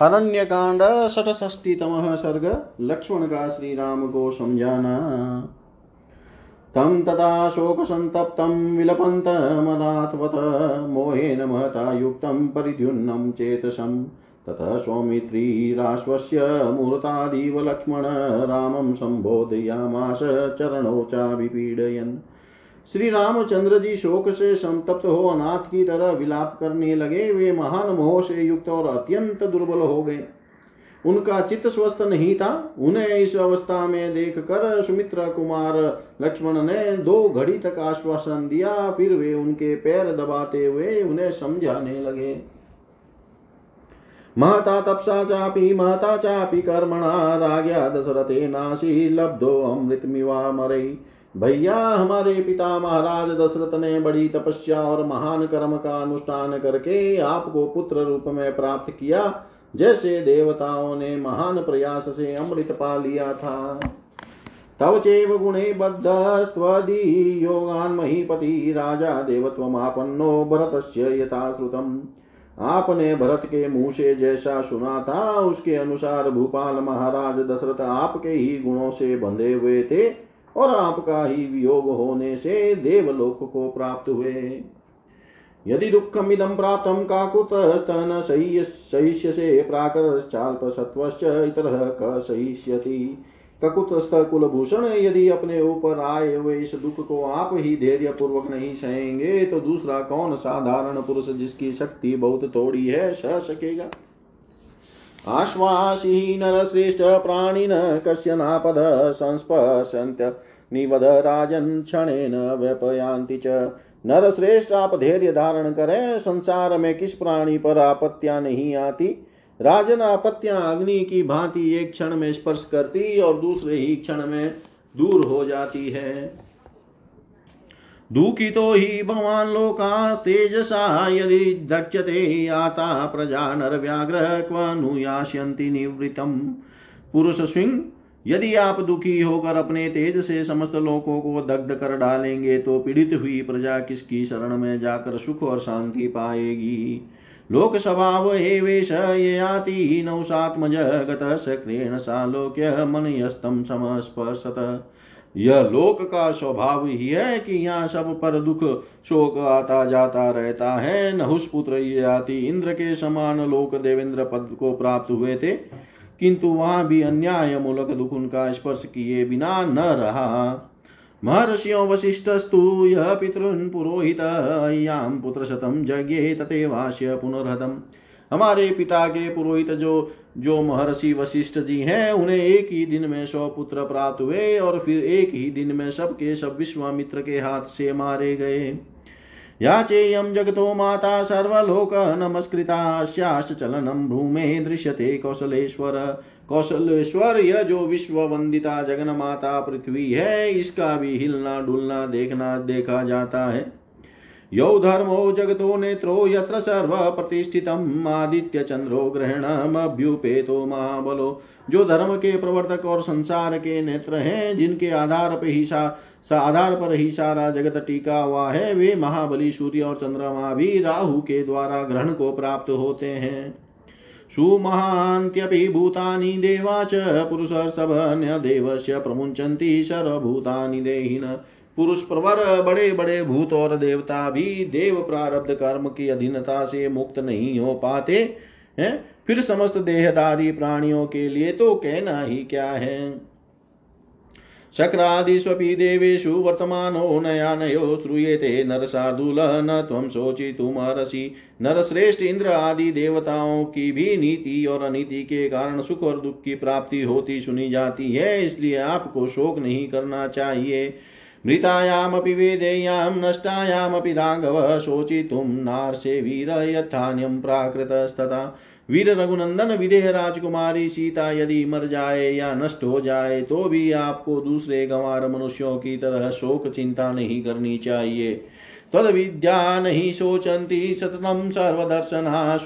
अरण्यकांड षटष्टीतम सर्ग लक्ष्मण का श्री राम को समझाना तं तथा शोकसन्तप्तं विलपन्तमदात्वत मोहेन महता युक्तं परिद्युन्नं चेतसं। ततः सौमित्रीराश्वस्य मुहूर्तादिव लक्ष्मण, रामं सम्बोधयामास चरणौ चाभिपीडयन्। श्री रामचंद्र जी शोक से संतप्त हो, अनाथ की तरह विलाप करने लगे। वे महान मोह से युक्त और अत्यंत दुर्बल हो गए। उनका चित्त स्वस्थ नहीं था। उन्हें इस अवस्था में देख कर सुमित्रा कुमार लक्ष्मण ने दो घड़ी तक आश्वासन दिया। फिर वे उनके पैर दबाते हुए उन्हें समझाने लगे। महता तपसा चापी, महता चापी कर्मणा, राग्या दशरथे नासी, लब्धो अमृतमिवा मरई भैया, हमारे पिता महाराज दशरथ ने बड़ी तपस्या और महान कर्म का अनुष्ठान करके आपको पुत्र रूप में प्राप्त किया, जैसे देवताओं ने महान प्रयास से अमृत पा लिया था। तव चैव गुणे बद्धस्त्वदि योगान महीपति राजा देवत्वमापन्नो भरतस्य यथा श्रुतम आपने भरत के मुँह से जैसा सुना था, उसके अनुसार भूपाल महाराज दशरथ आपके ही गुणों से बंधे हुए थे। और आपका ही वियोग होने से देवलोक को प्राप्त हुए। यदि दुखम इदम प्राप्त काकुत स्तन सहिष्यसे प्राकश्चाल्प सत्वश्च इतर क सहिष्यति। ककुतस्थ कुलभूषण यदि अपने ऊपर आए हुए इस दुख को आप ही धैर्य पूर्वक नहीं सहेंगे तो दूसरा कौन साधारण पुरुष जिसकी शक्ति बहुत थोड़ी है, सह सकेगा? आश्वासी नरश्रेष्ठ प्राणिन कस्य नापद संस्पर्शन्त्य निवद राजन क्षणेन व्यपयांति च। नरश्रेष्ठ आप धैर्य धारण करें, संसार में किस प्राणी पर आपत्तियाँ नहीं आती? राजन आपत्तियाँ अग्नि की भांति एक क्षण में स्पर्श करती और दूसरे ही क्षण में दूर हो जाती है। दुखितो हि भवान् लोकास्तेजसा यदि दक्षते आता प्रजा नरव्याघ्र क्व नुयास्यन्ति निवृत्तम्। पुरुष सिंह यदि आप दुखी होकर अपने तेज से समस्त लोकों को दग्ध कर डालेंगे तो पीड़ित हुई प्रजा किसकी शरण में जाकर सुख और शांति पाएगी? लोक स्वभाव एवेश याति नौसात्मज गत सक्रेण मन यस्तम समस्पर्शत। यह लोक का स्वभाव ही है कि यहाँ सब पर दुख शोक आता जाता रहता है। नहुस पुत्र याति इंद्र के समान लोक देवेंद्र पद को प्राप्त हुए थे, किंतु वहाँ भी अन्याय मूलक दुख उनका स्पर्श किए बिना न रहा। महर्षियों वशिष्ठस्तु यह पितृन् पुरोहित याम पुत्र शतम जज्ञे तथेवास्य पुनर्हतम। हमारे पिता के पुरोहित जो जो महर्षि वशिष्ठ जी हैं, उन्हें एक ही दिन में सौ पुत्र प्राप्त हुए और फिर एक ही दिन में सबके सब विश्वामित्र के हाथ से मारे गए। या चेयं जगतो माता सर्वलोक नमस्कृताश्चाश्च चलनं भूमे दृश्यते कौशलेश्वर। कौशलेश्वर, यह जो विश्व वंदिता जगन माता पृथ्वी है, इसका भी हिलना डुलना देखना देखा जाता है। यौ धर्मो जगतो नेत्रो यत्र सर्व प्रतिष्ठितम् आदित्य चंद्रो ग्रहणमभ्युपेतो महाबलो जो धर्म के प्रवर्तक और संसार के नेत्र हैं जिनके आधार पर ही सा, आधार पर ही सारा जगत टीका हुआ है वे महाबली सूर्य और चंद्रमा भी राहु के द्वारा ग्रहण को प्राप्त होते हैं। सुमहान्त्यपि भूतानि देवा च पुरुषर्षभन्यदेवस्य प्रमुञ्चन्ति सर्वभूतानि देहिन। पुरुष प्रवर बड़े बड़े भूत और देवता भी देव प्रारब्ध कर्म की अधीनता से मुक्त नहीं हो पाते, हैं? फिर समस्त देहदारी प्राणियों के लिए तो कहना ही क्या है? शक्रादिष्वपि देवेषु वर्तमानो नयानयो श्रूयेते नरसार्दूल, न त्वं शोचितुमर्हसि नरश्रेष्ठ इंद्र आदि देवताओं की भी नीति और अनीति के कारण सुख और दुख की प्राप्ति होती सुनी जाती है, इसलिए आपको शोक नहीं करना चाहिए। मृतायामपि वेदेयां नष्टायामपि राघव शोचितुं नार्षे वीर यथान्यं प्राकृतस्तथा। वीर रघुनंदन विदेह राजकुमारी सीता यदि मर जाए या नष्ट हो जाए तो भी आपको दूसरे गंवार मनुष्यों की तरह शोक चिंता नहीं करनी चाहिए। तद विद्या नहीं शोचंती, सततम सर्वदर्शना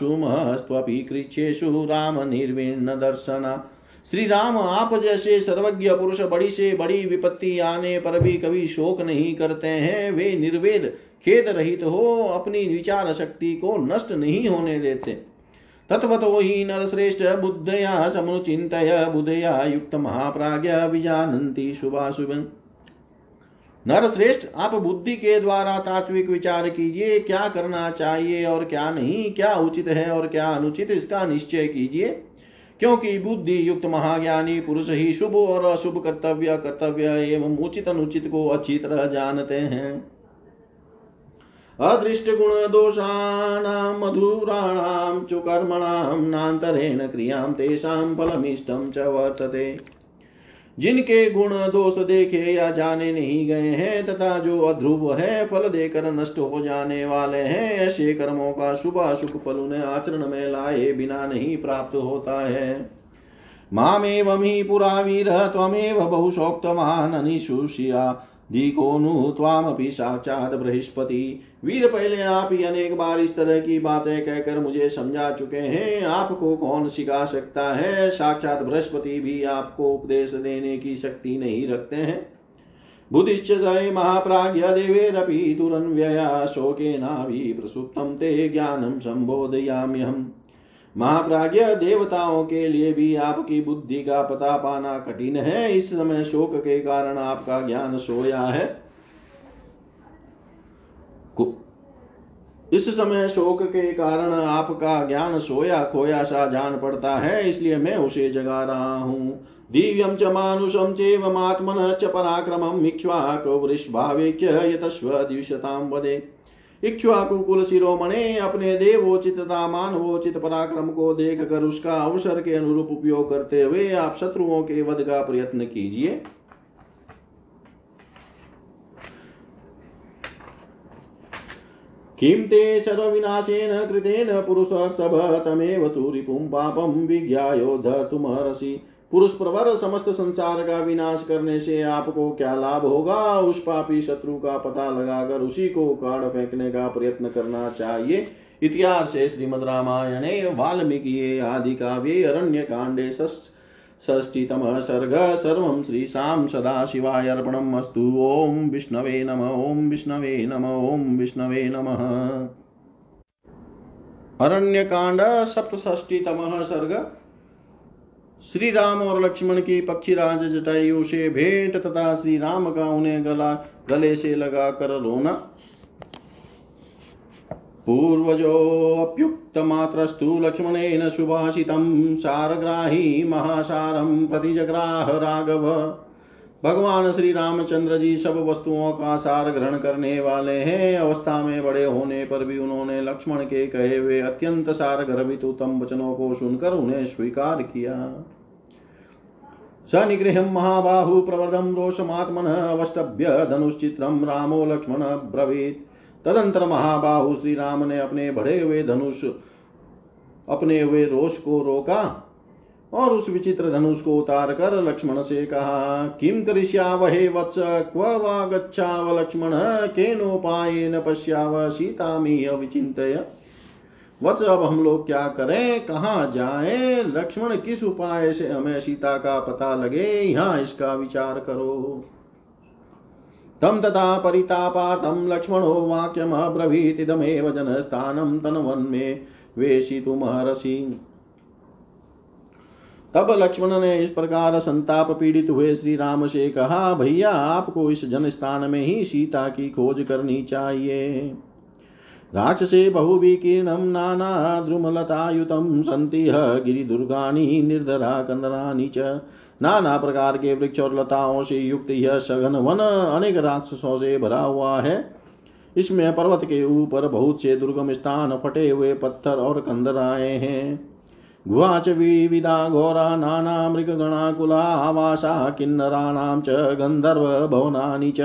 राम निर्विण्ण दर्शना। श्री राम आप जैसे सर्वज्ञ पुरुष बड़ी से बड़ी विपत्ति आने पर भी कभी शोक नहीं करते हैं। वे निर्वेद, खेद रहित हो, अपनी विचार शक्ति को नष्ट नहीं होने देते। तत्वतो हि नरश्रेष्ठ बुद्धया समुचिन्तय, बुधया युक्त महाप्राज्ञ विजानन्ति शुभाशुभ। नर श्रेष्ठ आप बुद्धि के द्वारा तात्विक विचार कीजिए, क्या करना चाहिए और क्या नहीं, क्या उचित है और क्या अनुचित, इसका निश्चय कीजिए। क्योंकि बुद्धि युक्त महाज्ञानी पुरुष ही शुभ और अशुभ कर्तव्य कर्तव्य एवं उचित अनुचित को अच्छी तरह जानते हैं। अदृष्ट गुण दोषाणां, मधुराणां च कर्मणां नान्तरेण क्रियाँ तेषां च वर्तते। जिनके गुण दोष देखे या जाने नहीं गए हैं, तथा जो अध्रुव है, फल देकर नष्ट हो जाने वाले हैं। ऐसे कर्मों का शुभ अशुभ फल उन्हें आचरण में लाए बिना नहीं प्राप्त होता है। मामेवमी पुरा वीर, त्वमेव बहुशोक्तवान् अनिशुष्या। दीकोनु त्वामपि साक्षात बृहस्पति। वीर पहले आप ही अनेक बार इस तरह की बातें कहकर मुझे समझा चुके हैं। आपको कौन सिखा सकता है? साक्षात बृहस्पति भी आपको उपदेश देने की शक्ति नहीं रखते हैं। बुद्धिश्च जय महाप्राज्य देवेरपि दुरन्व्यया शोकेनाभि प्रसुप्तं ते ज्ञानं संबोधयाम्यहम्। महाप्राज्य देवताओं के लिए भी आपकी बुद्धि का पता पाना कठिन है। इस समय शोक के कारण आपका ज्ञान सोया है। इस समय शोक के कारण आपका ज्ञान सोया खोया सा जान पड़ता है, इसलिए मैं उसे जगा रहा हूँ। दिव्यम च मानुषम चेवमात्मन च पराक्रमम इक्ष्वाको वृषभावेक्य यतस्व दिविशताम वदे। इक्ष्वाकुकुल अपने देवोचित तथा मानवोचित पराक्रम को देख कर उसका अवसर के अनुरूप उपयोग करते हुए आप शत्रुओं के वध का प्रयत्न कीजिए। किं ते सर्वविनाशेन कृतेन पुरुषर्षभ तमेव तु रिपुं पापं विज्ञायोद्धर्तुमर्हसि। पुरुष प्रवर समस्त संसार का विनाश करने से आपको क्या लाभ होगा? उस पापी शत्रु का पता लगाकर उसी को काड़ फेंकने का प्रयत्न करना चाहिए। इतिहास श्रीमद रामायणे, वाल्मीकि आदि काव्ये अरण्य कांडे षष्टितम सर्ग, सर्व श्रीशां सदाशिवाय अर्पणम् अस्तु। ॐ विष्णवे नम ॐ विष्णवे नम ॐ विष्णवे नमः। अरण्यकाण्ड सप्तष्टितमः सर्ग श्री राम और लक्ष्मण की पक्षीराज जटायु से भेंट तथा श्री राम का उन्हें गला, गले से लगा कर रोना। पूर्वजोऽप्युक्तमात्रस्तु लक्ष्मणेन सुभाषितं सारग्राही महासारं प्रतिजग्राह राघव। भगवान श्री रामचंद्र जी सब वस्तुओं का सार ग्रहण करने वाले हैं। अवस्था में बड़े होने पर भी उन्होंने लक्ष्मण के कहे हुए अत्यंत सार गर्भित उत्तम वचनों को सुनकर उन्हें स्वीकार किया। स निगृह महाबाहु प्रवर्धम रोषमात्मन अवस्तभ्य धनुष्चित्रम रामो लक्ष्मण ब्रवीत। तदंतर महाबाहु श्री राम ने अपने बढ़े हुए धनुष, अपने हुए रोष को रोका और उस विचित्र धनुष को उतार कर लक्ष्मण से कहा किम वहे वत्स, क्व वा गच्छाव लक्ष्मण, केनोपायेन पश्याव सीतामी अविचिंतय वत्स अब हम लोग क्या करें? कहाँ जाएँ? लक्ष्मण किस उपाय से हमें सीता का पता लगे? यहाँ इसका विचार करो। तम तथा परितापार्थम लक्ष्मणो वाक्यमब्रवीतिदमेव जनस्थानं तनवन्मे वेशितुमहर्षि तब लक्ष्मण ने इस प्रकार संताप पीड़ित हुए श्री राम से कहा, भैया, आपको इस जनस्थान में ही सीता की खोज करनी चाहिए। राक्षसे बहुविकीर्णं नाना द्रुमलतायुतं सन्ति गिरिदुर्गानि निर्धरा कंदरानि च। नाना प्रकार के वृक्ष और लताओं से युक्त यह सघन वन अनेक राक्षसों से भरा हुआ है। इसमें पर्वत के ऊपर बहुत से दुर्गम स्थान फटे हुए पत्थर और कंदराए हैं। गुहा च विविधा घोरा, नाना मृगगणाकुला, आवासा, किन्नराणां च गन्धर्वभवनानि च।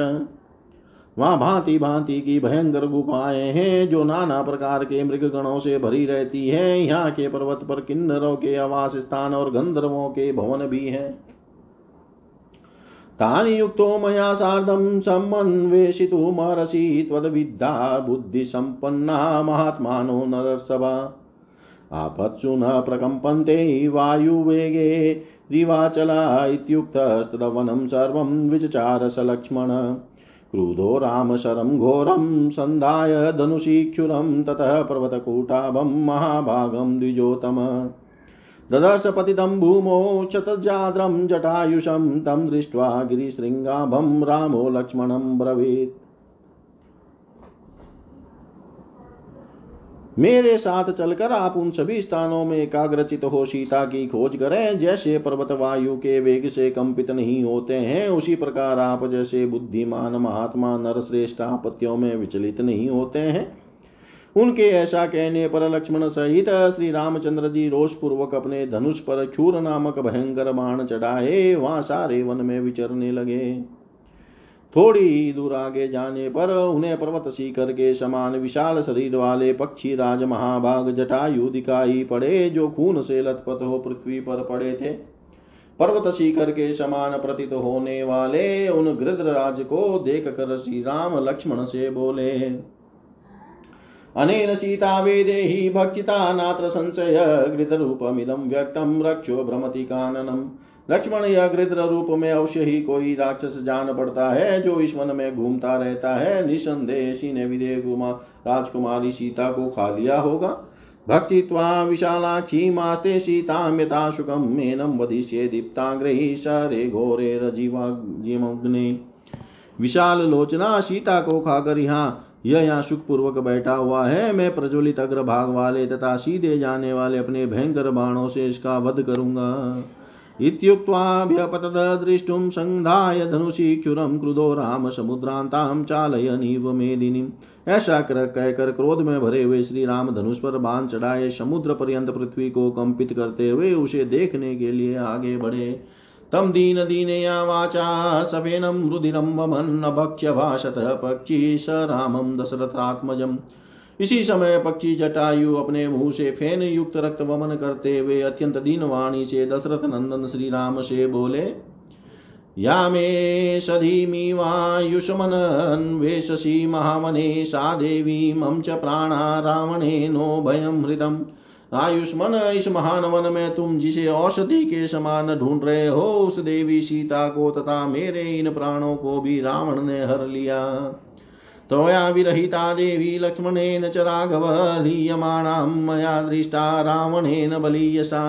वहाँ भांति भांति की भयंकर गुफाएँ हैं, जो नाना प्रकार के मृग गणों से भरी रहती है। यहाँ के पर्वत पर किन्नरों के आवास स्थान और गंधर्वों के भवन भी हैं। तानि युक्तो मया सार्धं समन्वेषितुमर्हसि त्वद्विद्धा बुद्धिसम्पन्ना महात्मानो नरसभा आपत्सु न प्रकम्पन्ते वायुवेगे दिवाचला इत्युक्तस्तदवनं सर्वं विचचार स लक्ष्मण। क्रुधो रामशरं घोरं सन्धाय धनुषीक्षुरं, ततः पर्वतकूटाभं, महाभागं द्विजोतम। ददर्श पतितं भूमौ शतजाद्रं जटायुषं तं दृष्ट्वा गिरिशृङ्गाभं, रामो लक्ष्मणं ब्रवीत्। मेरे साथ चलकर आप उन सभी स्थानों में एकाग्रचित हो सीता की खोज करें, जैसे पर्वत वायु के वेग से कंपित नहीं होते हैं, उसी प्रकार आप जैसे बुद्धिमान महात्मा नरश्रेष्ठ आपत्तियों में विचलित नहीं होते हैं। उनके ऐसा कहने पर लक्ष्मण सहित श्री रामचंद्र जी रोष पूर्वक अपने धनुष पर चूर नामक भयंकर बाण चढ़ाए, वहाँ सारे वन में विचरने लगे। थोड़ी ही दूर आगे जाने पर उन्हें पर्वत सीकर के समान विशाल शरीर वाले पक्षी राज महाभाग जटायु दिखाई पड़े, जो खून से लथपथ हो पृथ्वी पर पड़े थे। पर्वत सीकर के समान प्रतीत होने वाले उन गृद्रराज को देख कर श्री राम लक्ष्मण से बोले अनेन सीता वेदेहि भक्षिता नात्र संशय गृतरूपमिदं व्यक्तं रक्षो भ्रमति काननम्। लक्ष्मण या गृद्र रूप में अवश्य ही कोई राक्षस जान पड़ता है, जो इस वन में घूमता रहता है। निसंदेह ने विदेह राजकुमारी सीता को खा लिया होगा। भक्तित्वा विशालाक्षी मास्ते सीतां यथा सुखं मेनं वदिष्ये दीप्ताग्रही सरे घोरे रजीवाग्निमग्ने विशाल लोचना सीता को खाकर यहाँ यह यहाँ सुख पूर्वक बैठा हुआ है। मैं प्रज्वलित अग्र भाग वाले तथा सीधे जाने वाले अपने भयंकर बाणों से इसका वध करूँगा। इत्युक्त्वाभ्यपतद दृष्टुं सन्धाय धनुषीक्षुरं क्रुधो राम समुद्रान्तां चालयनीव मेदिनीम् ऐसा कर कहकर क्रोध में भरे हुए श्री राम धनुष पर बाण चढ़ाए समुद्र पर्यंत पृथ्वी को कंपित करते हुए उसे देखने के लिए आगे बढ़े। तम दीन दीनया वाचा, सफेनं रुधिरं वमन्, अभक्ष्य भाषतः पक्षी स रामं दशरथात्मजम्। इसी समय पक्षी जटायु अपने मुँह से फेन युक्त रक्त वमन करते हुए अत्यंत दीन वाणी से दशरथ नंदन श्री राम से बोले, या मे सधीमि वायुषमनन्वेषसि महामने सा देवी मम च प्राणा रावणे नो भयम हृदम् आयुष्मन, इस महान वन में तुम जिसे औषधि के समान ढूंढ रहे हो, उस देवी सीता को तथा मेरे इन प्राणों को भी रावण ने हर लिया। त्वया विरहिता देवी लक्ष्मणेन च राघव लीयमाणां मया दृष्टा रावणेन बलीयसा।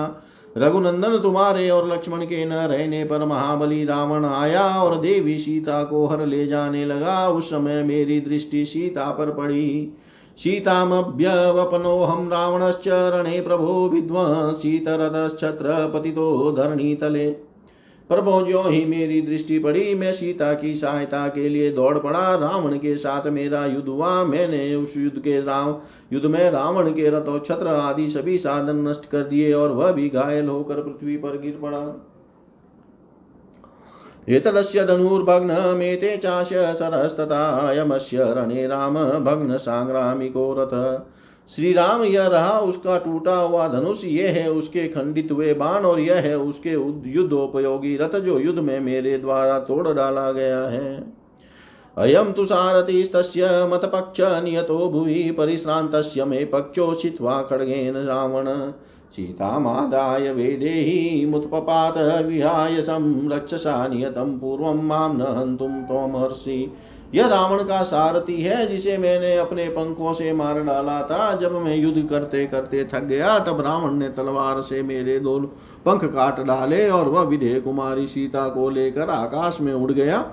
रघुनंदन तुम्हारे और लक्ष्मण के न रहने पर महाबली रावण आया और देवी सीता को हर ले जाने लगा। उस समय मेरी दृष्टि सीता पर पड़ी। सीतामभ्यवपनोऽहं रावणश्च रणे प्रभो विद्वंसीतरतश्छत्र पतितो धरणीतले प्रभो जो ही मेरी दृष्टि पड़ी, मैं सीता की सहायता के लिए दौड़ पड़ा। रावण के साथ मेरा युद्ध हुआ, मैंने उस युद्ध के राम युद्ध में रावण के रथ और छत्र आदि सभी साधन नष्ट कर दिए और वह भी घायल होकर पृथ्वी पर गिर पड़ा। एतदस्य धनुर्भग्नमेते चास्य सरस्तथा रणे राम भग्न सांग्रामिको रथ। श्री राम यह रहा, उसका टूटा हुआ धनुष ये है, उसके खंडित हुए बाण और यह है, उसके युद्धोपयोगी रथ जो युद्ध में मेरे द्वारा तोड़ डाला गया है। अयम तु सारथिस्तस्य मतपक्ष नियतो भुवि परिश्रान्तस्य मे पक्षो छित्त्वा खड्गेन रावण। सीतामादाय वेदेहि मुत्पपात विहाय संरक्षसा नियतं पूर्वं माँ न हन्तुं त्वमर्षि यह रावण का सारथी है, जिसे मैंने अपने पंखों से मार डाला था। जब मैं युद्ध करते करते थक गया, तब रावण ने तलवार से मेरे दो पंख काट डाले और वह विधेय कुमारी सीता को लेकर आकाश में उड़ गया।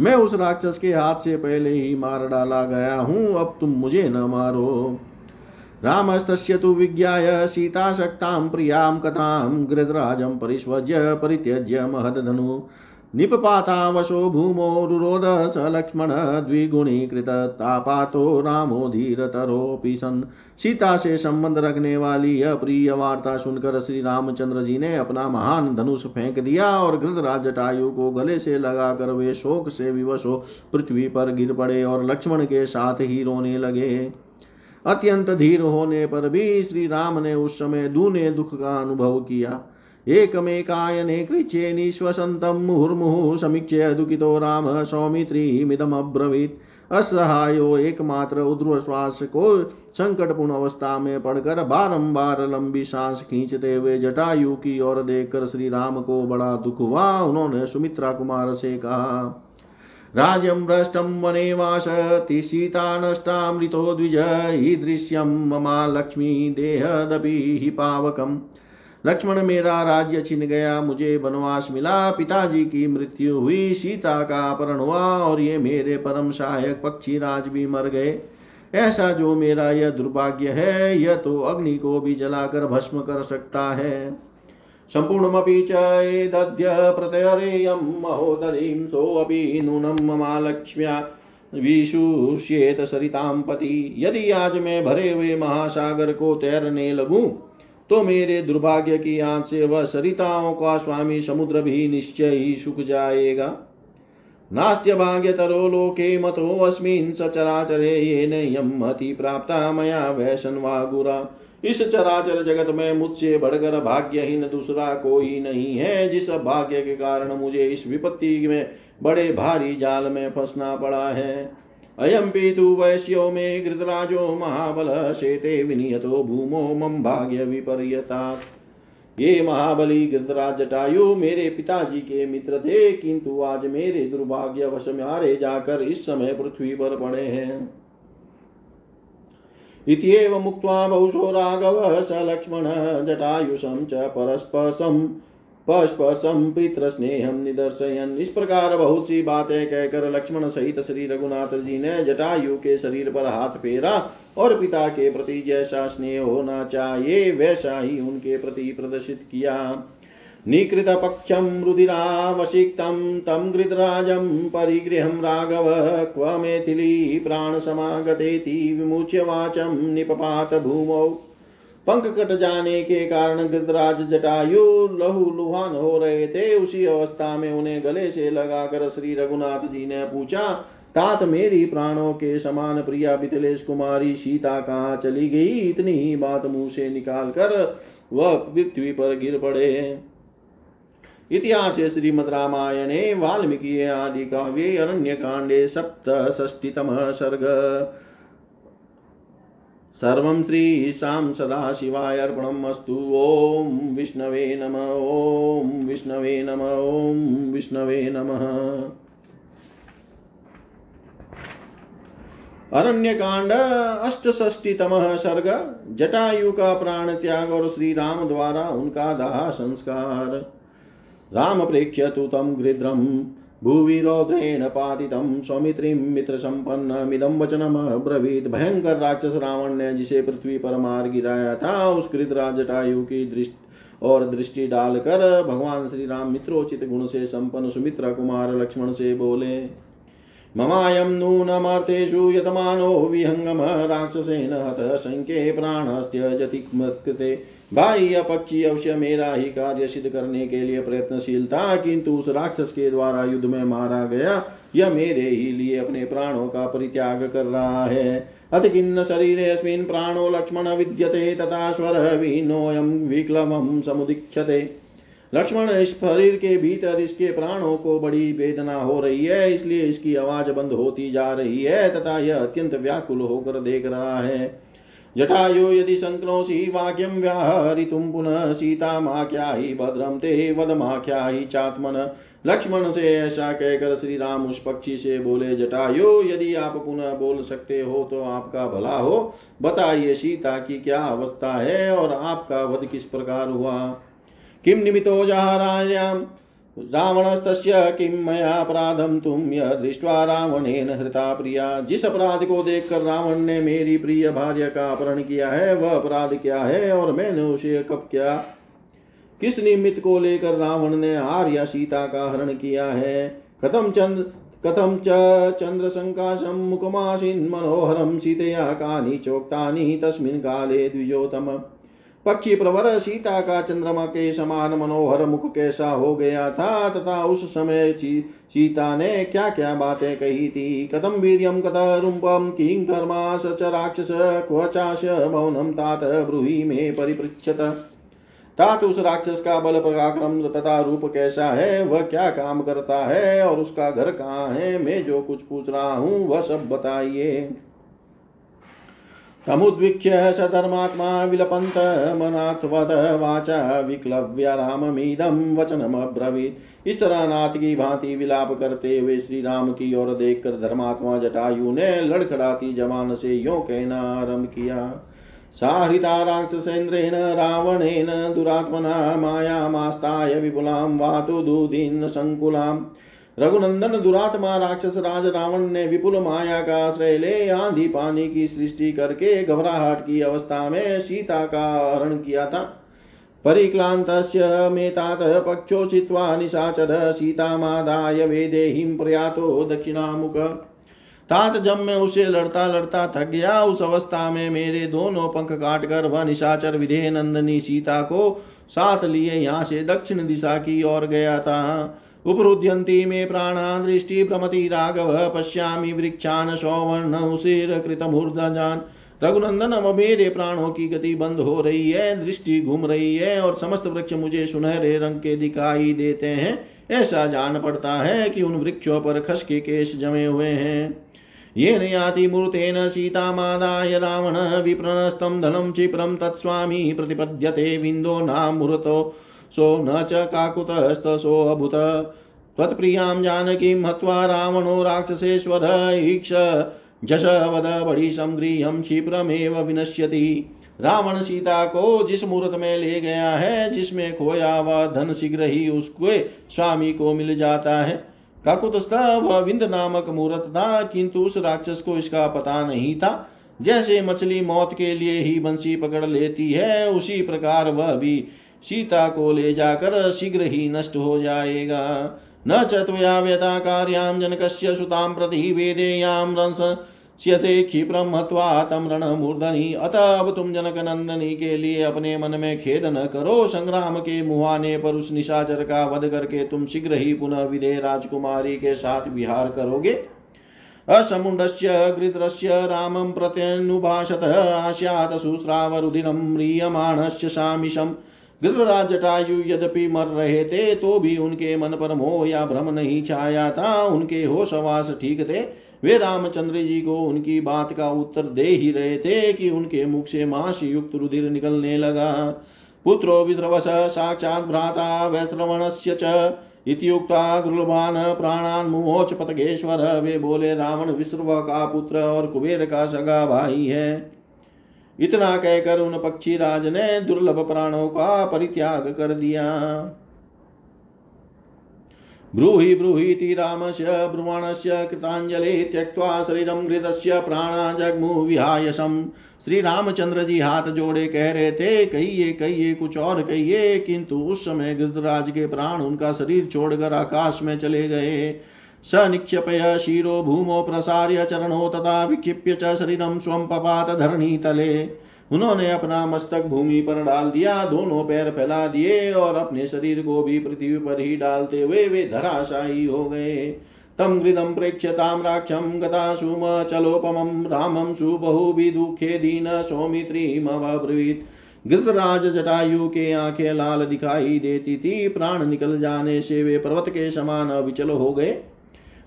मैं उस राक्षस के हाथ से पहले ही मार डाला गया हूँ। अब तुम मुझे न मारो। रामस्तस्य तु विज्ञाय सीताशक्तां प्रियाँ कथां गृधराजं परिष्वज्य परित्यज्य महदधनु। निपपातावशो भूमो रुरोध स लक्ष्मण द्विगुणीकृत तापातो रामो धीरतरोऽपि सन्। सीता से संबंध रखने वाली यह प्रिय वार्ता सुनकर श्री रामचंद्र जी ने अपना महान धनुष फेंक दिया और गृधराज जटायु को गले से लगाकर वे शोक से विवश हो पृथ्वी पर गिर पड़े और लक्ष्मण के साथ ही रोने लगे। अत्यंत धीर होने पर भी श्री राम ने उस समय दूने दुख का अनुभव किया। एकमेकायने कृच्छे निश्वसन्तं मुहुर्मुहुः समीक्ष्य दुःखितो राम, सौमित्रीमिदमब्रवीत्। असहायो एकमात्र उद्रश्वास को संकटपूर्ण अवस्था में पड़कर बारंबार लंबी सांस खींचते हुए जटायु की ओर देखकर श्री राम को बड़ा दुख हुआ, उन्होंने सुमित्रा कुमार से कहा राज्यं भ्रष्टं वने वासति सीता नष्टामृतो द्विज, ईदृश्यं ममा लक्ष्मी देहदपि हि पावकम्। लक्ष्मण मेरा राज्य छिन गया, मुझे वनवास मिला। पिताजी की मृत्यु हुई, सीता का अपहरण हुआ और ये मेरे परम सहायक पक्षी राज भी मर गए। ऐसा जो मेरा यह दुर्भाग्य है, यह तो अग्नि को भी जलाकर भस्म कर सकता है। सम्पूर्णमपि च एतद्य प्रत्यरेयं महोदरीं सोऽपि नूनं ममालक्ष्म्या विशुष्येत सरितां पति। यदि आज मैं भरे हुए महासागर को तैरने लगूं तो मेरे दुर्भाग्य की आँच से वह सरिताओं का स्वामी समुद्र भी निश्चय ही सुख जाएगा। नास्त्य भाग्यतरो लोके मतो अस्मिन् सचराचरे येन यम अति प्राप्ता मया वैशन्वागुरा इस चराचर जगत में मुझसे बढ़कर भाग्यहीन दूसरा कोई नहीं है, जिस भाग्य के कारण मुझे इस विपत्ति में बड़े भारी जाल में फंसना पड़ा है। अयम पीतु वैश्यो मे घृतराजो महाबल शेते विनियतो भूमो मम भाग्य विपर्यता। ये महाबली घृतराज जटायु मेरे पिताजी के मित्र थे, किंतु आज मेरे दुर्भाग्य वश मारे जाकर इस समय पृथ्वी पर पड़े हैं। इत्येव मुक्त्वा बहुशो राघवः स लक्ष्मण जटायुषं च परस्परसं निदर्शयन। इस प्रकार बहुत सी बातें कहकर लक्ष्मण सहित श्री रघुनाथ जी ने जटायु के शरीर पर हाथ फेरा और पिता के प्रति जैसा स्नेह होना चाहिए, वैसा ही उनके प्रति प्रदर्शित किया। निकृतपक्षं रुधिरावसिक्तं तं गृधराजं परिगृहं राघव क्व मेथिली प्राणसमागतेति विमुच्य वाचं निपपात भूमौ। पंख कट जाने के कारण गृतराज जटायु लहु लुहान हो रहे थे। उसी अवस्था में उन्हें गले से लगाकर श्री रघुनाथ जी ने पूछा, तात मेरी प्राणों के समान प्रिया बितलेश कुमारी, सीता कहाँ चली गई? इतनी ही बात मुँह से निकाल कर वह पृथ्वी पर गिर पड़े। इतिहास श्रीमद रामायणे, वाल्मीकि आदि काव्ये अरण्य कांडे सप्तषष्टितम सर्ग। सर्वं श्रीशां सदाशिवाय अर्पणम् ॐ विष्णवे नम, ॐ विष्णवे नम, ॐ विष्णवे नमः। अरण्य कांड अष्टष्टीतम सर्ग जटायु का प्राण त्याग और श्री राम द्वारा उनका दाह संस्कार। राम प्रेक्ष्य तु तं गृध्रम् भुवि रौद्रेण पातितं सौमित्रीं मित्रसम्पन्नमिदं वचनमब्रवीत्। भयंकर राक्षस रावण ने जिसे पृथ्वी पर मार गिराया था उस कृतराजटायु की दृष्टि और दृष्टि डालकर भगवान श्री राम मित्रोचित गुण से संपन्न सुमित्रा कुमार लक्ष्मण से बोले, ममायं नूनमर्थेषु यतमानो विहङ्गम राक्षसेन हत शङ्के प्राणस्त्यजति मत्कृते बाह्य पक्षी अवश्य मेरा ही कार्य सिद्ध करने के लिए प्रयत्नशील था, किंतु उस राक्षस के द्वारा युद्ध में मारा गया। यह मेरे ही लिए अपने प्राणों का परित्याग कर रहा है। अत किन्न शरीर अस्मिन् प्राणो लक्ष्मण विद्यते, तथा स्वर वीनोऽयं विक्लवं समुदीक्षते। लक्ष्मण इस शरीर के भीतर इसके प्राणों को बड़ी वेदना हो रही है, इसलिए इसकी आवाज़ बंद होती जा रही है, तथा यह अत्यंत व्याकुल होकर देख रहा है। जटायु यदि संक्रोशी वाक्यं व्याहरितुं पुनः सीतामाख्यायि भद्रं ते वदमाख्यायि चात्मन। लक्ष्मण से ऐसा कहकर श्री राम उस पक्षी से बोले जटायो यदि आप पुनः बोल सकते हो तो आपका भला हो। बताइए सीता की क्या अवस्था है और आपका वध किस प्रकार हुआ? किम निमितो जहारायाम? रावणस्तस्य किं मया अपराधं तुम यह दृष्ट्वा रावणेन हृता प्रिया। जिस अपराध को देखकर रावण ने मेरी प्रिय भार्य का अपहरण किया है, वह अपराध क्या है और मैंने उसे कब क्या? किस निमित्त को लेकर रावण ने आर्य सीता का हरण किया है? कथम चंद कथम च चंद्र संकाशम मुखमासीन मनोहरम सीतया कानी चोक्तानि तस्मिन् काले द्विजोतम। पक्षी प्रवर सीता का चंद्रमा के समान मनोहर मुख कैसा हो गया था? तथा उस समय सीता ने क्या क्या बातें कही थी? कथम वीर्यम कथ रूपम किं कर्मा स राक्षस क्वचाश मौनम, तात, ब्रूहि में परिपृछत तात उस राक्षस का बल पराक्रम तथा रूप कैसा है? वह क्या काम करता है? और उसका घर कहाँ है? मैं जो कुछ पूछ रहा हूँ, वह सब बताइए। तमुद्वीक्ष्य स धर्मात्मा विलपन्तमनाथवद वाचा विक्लव्य राममीदं वचनमब्रवीत्। इस तरह नाथ की भांति विलाप करते हुए श्री राम की ओर देखकर धर्मात्मा जटायु ने लड़खड़ाती जवान से यो कहना आरंभ किया साहृता राक्षसेन्द्रेण रावणेन दुरात्मना मायामास्ताय विपुलां वातु दूदीन् सङ्कुलाम् रघुनंदन दुरात्मा राक्षस राज रावण ने विपुल माया का आश्रय ले आंधी पानी की सृष्टि करके घबराहट की अवस्था में सीता का हरण किया था। परिक्लांत मेतात पक्षो चित्वा निशाचर सीतामादाय वेदेहिं प्रयातो दक्षिणामुख। तात जब मैं उसे लड़ता लड़ता थक गया। उस अवस्था में मेरे दोनों पंख काट कर वह निशाचर विधेय नंदनी सीता को साथ लिए यहाँ से दक्षिण दिशा की ओर गया था। उपरुद्यन्ति मे प्राणा दृष्टि प्रमति राघव, पश्यामि वृक्षान सौवर्ण उशीर कृतमूर्धजान रघुनंदन अब मेरे प्राणों की गति बंद हो रही है, दृष्टि घूम रही है और समस्त वृक्ष मुझे सुनहरे रंग के दिखाई देते हैं। ऐसा जान पड़ता है कि उन वृक्षों पर खस के केश जमे हुए हैं। ये याति मूर्तेन सीतामादाय रावण विप्रनस्तं धनम क्षिप्रं तत्स्वामी, प्रतिपद्यते विन्दो नामूर्तो सो न च काकुतस्तसोऽभूत त्वत्प्रियाँ जानकीं हत्वा रावणो राक्षसेश्वर ईक्ष। जशवद बड़ी समगृहम क्षिप्रमेव विनश्यति। रावण सीता को जिस मुहूर्त में ले गया है, जिसमें खोया हुआ धन शीघ्र ही उसके स्वामी को मिल जाता है। काकुतस्थ, वह विंद नामक मुहूर्त था, किंतु उस राक्षस को इसका पता नहीं था। जैसे मछली मौत के लिए ही बंसी पकड़ लेती है, उसी प्रकार वह भी सीता को ले जाकर शीघ्र ही नष्ट हो जाएगा। न च त्वया व्यता कार्यां जनकस्य सुतां प्रति वेदेयां स्यसे क्षिप्रम हत्वा तम रणमूर्धनि। अतः अब तुम जनक नंदनी के लिए अपने मन में खेद न करो। संग्राम के मुहाने पर उस निशाचर का वध करके तुम शीघ्र ही पुनः विदे राजकुमारी के साथ विहार करोगे। असमुण्डस्य गृध्रस्य रामं प्रत्यनुभाषत आस्यात् सुस्रावरुदिनं म्रियमाणस्य सामिशम् गिरिराज जटायु यद्यपि मर रहे थे तो भी उनके मन पर मोह या भ्रम नहीं छाया था। उनके होशवास ठीक थे। वे रामचंद्र जी को उनकी बात का उत्तर दे ही रहे थे कि उनके मुख से मास युक्त रुधिर निकलने लगा। पुत्रो विद्रवस साक्षात् भ्राता वैश्रवणस्य च। इत्युक्ता गुरुबान प्राणान मुमोच पतगेश्वर वे बोले, रावण विश्व का पुत्र और कुबेर का सगा भाई है। इतना कहकर उन पक्षी राज ने दुर्लभ प्राणों का परित्याग कर दिया। ब्रूहि ब्रूहीति रामस्य, ब्रुवणस्य कृतांजलि त्यक्त्वा शरीरम घृतस्य प्राणा जगमु विहायसम श्री रामचंद्र जी हाथ जोड़े कह रहे थे, कहिए कहिए, कुछ और कहिए। किंतु उस समय गृतराज के प्राण उनका शरीर छोड़कर आकाश में चले गए। स निक्षेपय शिरो भूमो प्रसार्य चरणो तथा विक्षिप्य च शरीरम स्वम पपात धरणी तले। उन्होंने अपना मस्तक भूमि पर डाल दिया, दोनों पैर फैला दिए और अपने शरीर को भी पृथ्वी पर ही डालते हुए वे धराशायी हो गए। तम गृदम प्रेक्ष्य ताम्राक्षम गता सुम चलोपम रामम सुबहु दुखे दीन सौमित्रीमब्रवीत गिरराज जटायु के आँखें लाल दिखाई देती थी, प्राण निकल जाने से वे पर्वत के समान अविचल हो गए।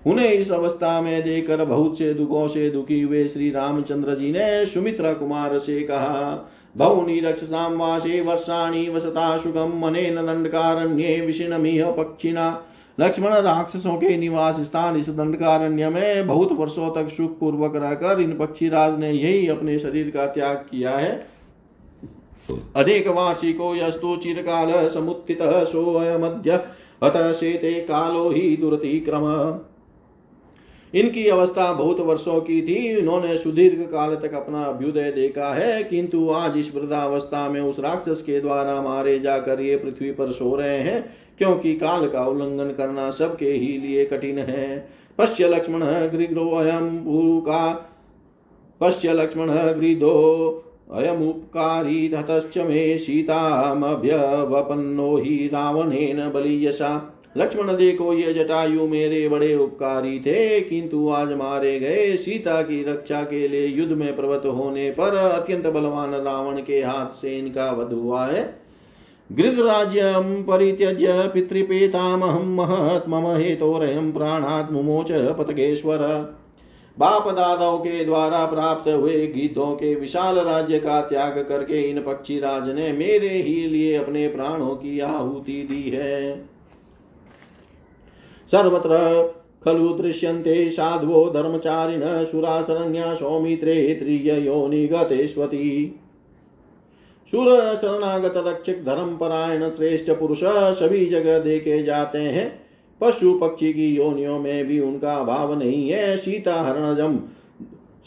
उन्हें इस अवस्था में देखकर बहुत से दुखों से दुखी हुए श्री रामचंद्र जी ने सुमित्रा कुमार से कहा भवनी रक्षसाम वासे वर्षाणी वसता सुगम मने दंडकारण्ये विषिणमिह पक्षिणा। लक्ष्मण राक्षसों के निवास स्थान इस दंडकारण्य में बहुत वर्षों तक सुख पूर्वक रहकर इन पक्षीराज ने यही अपने शरीर का त्याग किया है। अनेक वार्षिको यस्तु चिरकाल समुत्थित सोऽयमद्य, अतः शेते कालो ही दुरति क्रम इनकी अवस्था बहुत वर्षों की थी। इन्होंने सुदीर्घ काल तक अपना अभ्युदय देखा है, किंतु आज इस वृद्धावस्था में उस राक्षस के द्वारा मारे जाकर ये पृथ्वी पर सो रहे हैं, क्योंकि काल का उल्लंघन करना सबके ही लिए कठिन है। पश्य लक्ष्मण गृग्रो अयम का पश्य लक्ष्मण गृधो अयमुपकारी ततश्च मे सीतामभ्यवपन्नो हि रावणेन बलीयसा लक्ष्मण देखो ये जटायु मेरे बड़े उपकारी थे, किंतु आज मारे गए सीता की रक्षा के लिए युद्ध में प्रवत होने पर अत्यंत बलवान रावण के हाथ से इनका वध हुआ है। गृधराज्यम परित्यज्य पितृपेतामहम महत मम हेतोरयम प्राणात् मुमोच पतगेश्वर बाप दादाओं के द्वारा प्राप्त हुए गीतों के विशाल राज्य का त्याग करके इन पक्षी राज ने मेरे ही लिए अपने प्राणों की आहुति दी है। सर्वत्र खलु दृश्यन्ते साध्वो धर्मचारिण सुराशरण्या सौमित्रे त्रिययोनिगतेष्वती सुर शरणागत रक्षक धर्म परायण श्रेष्ठ पुरुष सभी जगह देखे जाते हैं। पशु पक्षी की योनियों में भी उनका अभाव नहीं है। सीता हरणजम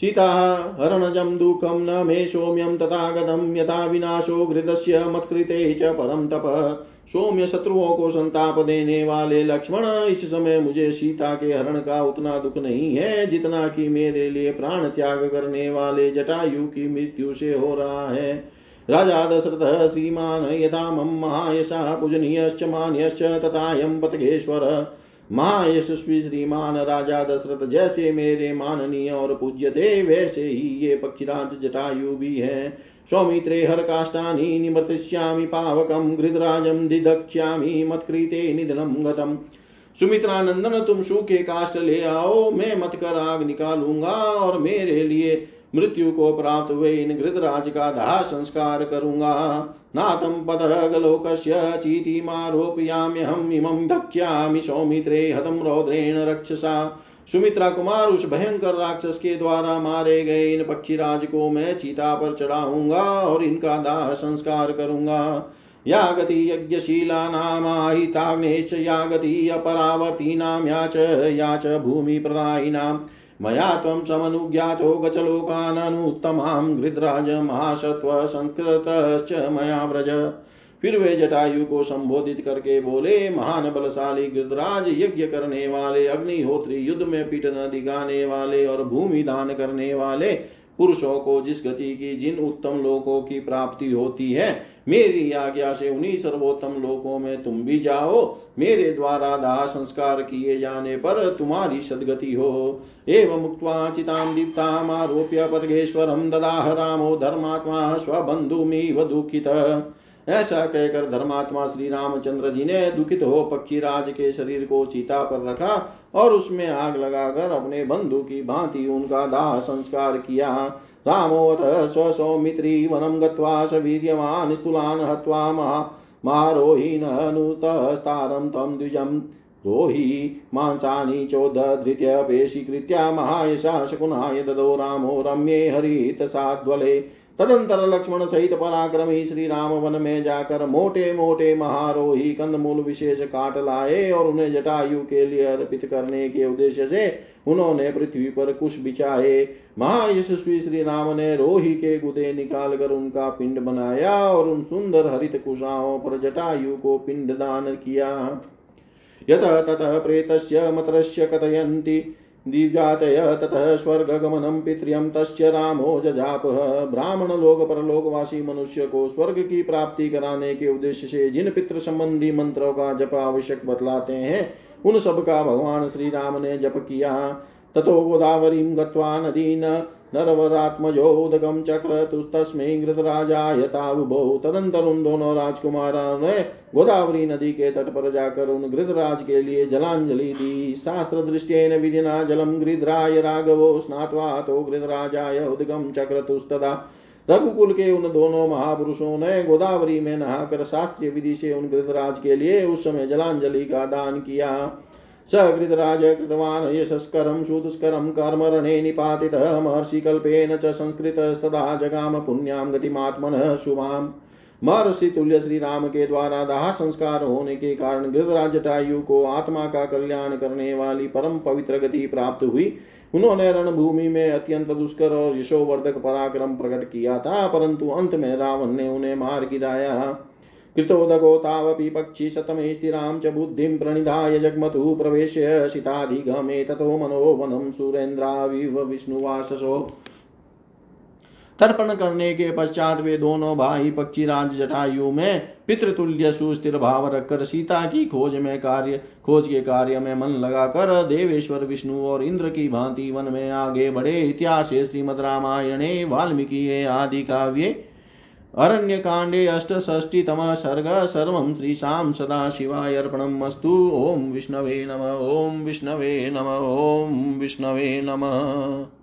सीता हरणजम दुखम न मे सौम्यम तथागतम यथा विनाशो घृतस्य मत्कृते च परम तप। सौम्य शत्रुओं को संताप देने वाले लक्ष्मण, इस समय मुझे सीता के हरण का उतना दुख नहीं है जितना कि मेरे लिए प्राण त्याग करने वाले जटायु की मृत्यु से हो रहा है। राजा दशरथ, श्रीमान यथा मम महायशा पूजनीयश्च मान्यश्च तथायं पतगेश्वर महायशस्वी श्रीमान राजा दशरथ, जैसे मेरे माननीय और पूज्य थे वैसे ही ये पक्षीराज जटायु भी है। सौमित्रे हर काष्ठानि निमृतिष्यामि पावकं, घृतराजं दिदक्ष्यामि मत्कृते निधनं गतम्। सुमित्रा नंदन तुम सूखे काष्ट ले आओ, मैं मत कर आग निकालूँगा, और मेरे लिए मृत्यु को प्राप्त हुए इन घृतराज का दाह संस्कार करूँगा। नातं पदगलोकस्य चीतिमारोपयाम्यहम् इमं ढक्ष्यामि सौमित्रे हतम रौद्रेण रक्षसा। सुमित्रा कुमार उस भयंकर राक्षस के द्वारा मारे गए इन पक्षीराज को मैं चीता पर चढ़ाऊँगा और इनका दाह संस्कार करूँगा। या गति यज्ञशीला नामाहिताग्नेश्च या गति अपरावर्तीनां या च या च भूमिप्रदायिनाम् मया त्वं समनुज्ञातो गचलोकाननुत्तमां घृतराजमाशत्व संस्कृतश्च मया व्रज। फिर वे जटायु को संबोधित करके बोले, महान बलशाली गिदराज यज्ञ करने वाले, अग्निहोत्री युद्ध में पीट न दिगाने वाले और भूमि दान करने वाले पुरुषों को जिस गति की, जिन उत्तम लोकों की प्राप्ति होती है, मेरी आज्ञा से उन्हीं सर्वोत्तम लोकों में तुम भी जाओ। मेरे द्वारा दाह संस्कार किए जाने पर तुम्हारी सदगति हो। एवं मुक्त्वा चितां दीप्तामारोप्य पदगेश्वरम ददाह रामो धर्मात्मा स्वबंधुमिव दुखित। ऐसा कहकर धर्मात्मा श्री रामचंद्र जी ने दुखित हो पक्षी राज के शरीर को चीता पर रखा और उसमें आग लगाकर अपने बंधु की भांति उनका दाह संस्कार किया। रामोऽथ स्वसौमित्री वनं गत्वा वीर्यवान् स्थूलान् हत्वा महा मारोहीननुतस्तारं तं द्विजम् रोहि मांसानि चोदधृत्य पेशीकृत्या महायशा शकुनाय ददो रामो रम्ये हरितसाद्वले तदंतर लक्ष्मण सहित पराक्रमी श्री राम वन में जाकर मोटे मोटे महारोही कंदमूल विशेष काट लाए और उन्हें जटायु के लिए अर्पित करने के उद्देश्य से उन्होंने पृथ्वी पर कुश बिछाए। महायशस्वी श्री राम ने रोही के गुदे निकाल कर उनका पिंड बनाया और उन सुंदर हरित कुशाओं पर जटायु को पिंड दान किया। यत ततः प्रेतस्य मत्रस्य कथयन्ति दिव्यातय ततः स्वर्गगमनं पितृम तस्य रामो जजापः। ब्राह्मण लोक परलोकवासी मनुष्य को स्वर्ग की प्राप्ति कराने के उद्देश्य से जिन पितृ संबंधी मंत्रों का जप आवश्यक बतलाते हैं, उन सब का भगवान श्री राम ने जप किया। ततो गोदावरी गत्वा नदीन नरवरात्मजोदगम चक्र तुस्तस्मै घृतराजाय तावुभौ तदंतर उन दोनों राजकुमारों ने गोदावरी नदी के तट पर जाकर उन घृतराज के लिए जलांजलि दी। शास्त्र दृष्टेन विधिना जलम घृद्राय राघवो स्नात्वा तो घृतराजाय उदगम चक्र तुस्तदा रघुकुल के उन दोनों महापुरुषों ने गोदावरी में नहाकर शास्त्रीय विधि से उन घृतराज के लिए उस समय जलांजलि का दान किया। सकृतराज कृतवान् यशस्करं सुदुष्करं कर्मरणे निपातितः, महर्षिकल्पेन च संस्कृतस्तदा जगाम पुण्यां गतिमात्मनः शुभाम्। महर्षि तुल्य श्री राम के द्वारा दाह संस्कार होने के कारण गिरिराज को आत्मा का कल्याण करने वाली परम पवित्र गति प्राप्त हुई। उन्होंने रणभूमि में अत्यंत दुष्कर और यशोवर्धक पराक्रम प्रकट किया था, परंतु अंत में रावण ने उन्हें मार गिराया। कृतोदगो तावपि पक्षी शतमे स्थिरां च बुद्धिं प्रणिधाय जग्मतु प्रवेश्य शिताधिगमे ततो मनो वनं सुरेन्द्राविव विष्णुवाससो। तर्पण करने के पश्चात वे दोनों भाई पक्षीराज जटायु में पितृतुल्य सुस्थिर भाव रखकर सीता की खोज में कार्य खोज के कार्य में मन लगाकर देवेश्वर, विष्णु और इंद्र की भांति वन में आगे बढ़े। इतिहास श्रीमद रामायणे, वाल्मीकि आदि काव्ये अरण्यकाण्डे अष्टषष्टितमः सर्ग सर्वं श्रीशां सदाशिवाय अर्पणम् अस्तु ॐ विष्णवे नम, ॐ विष्णवे नम, ॐ विष्णवे नमः।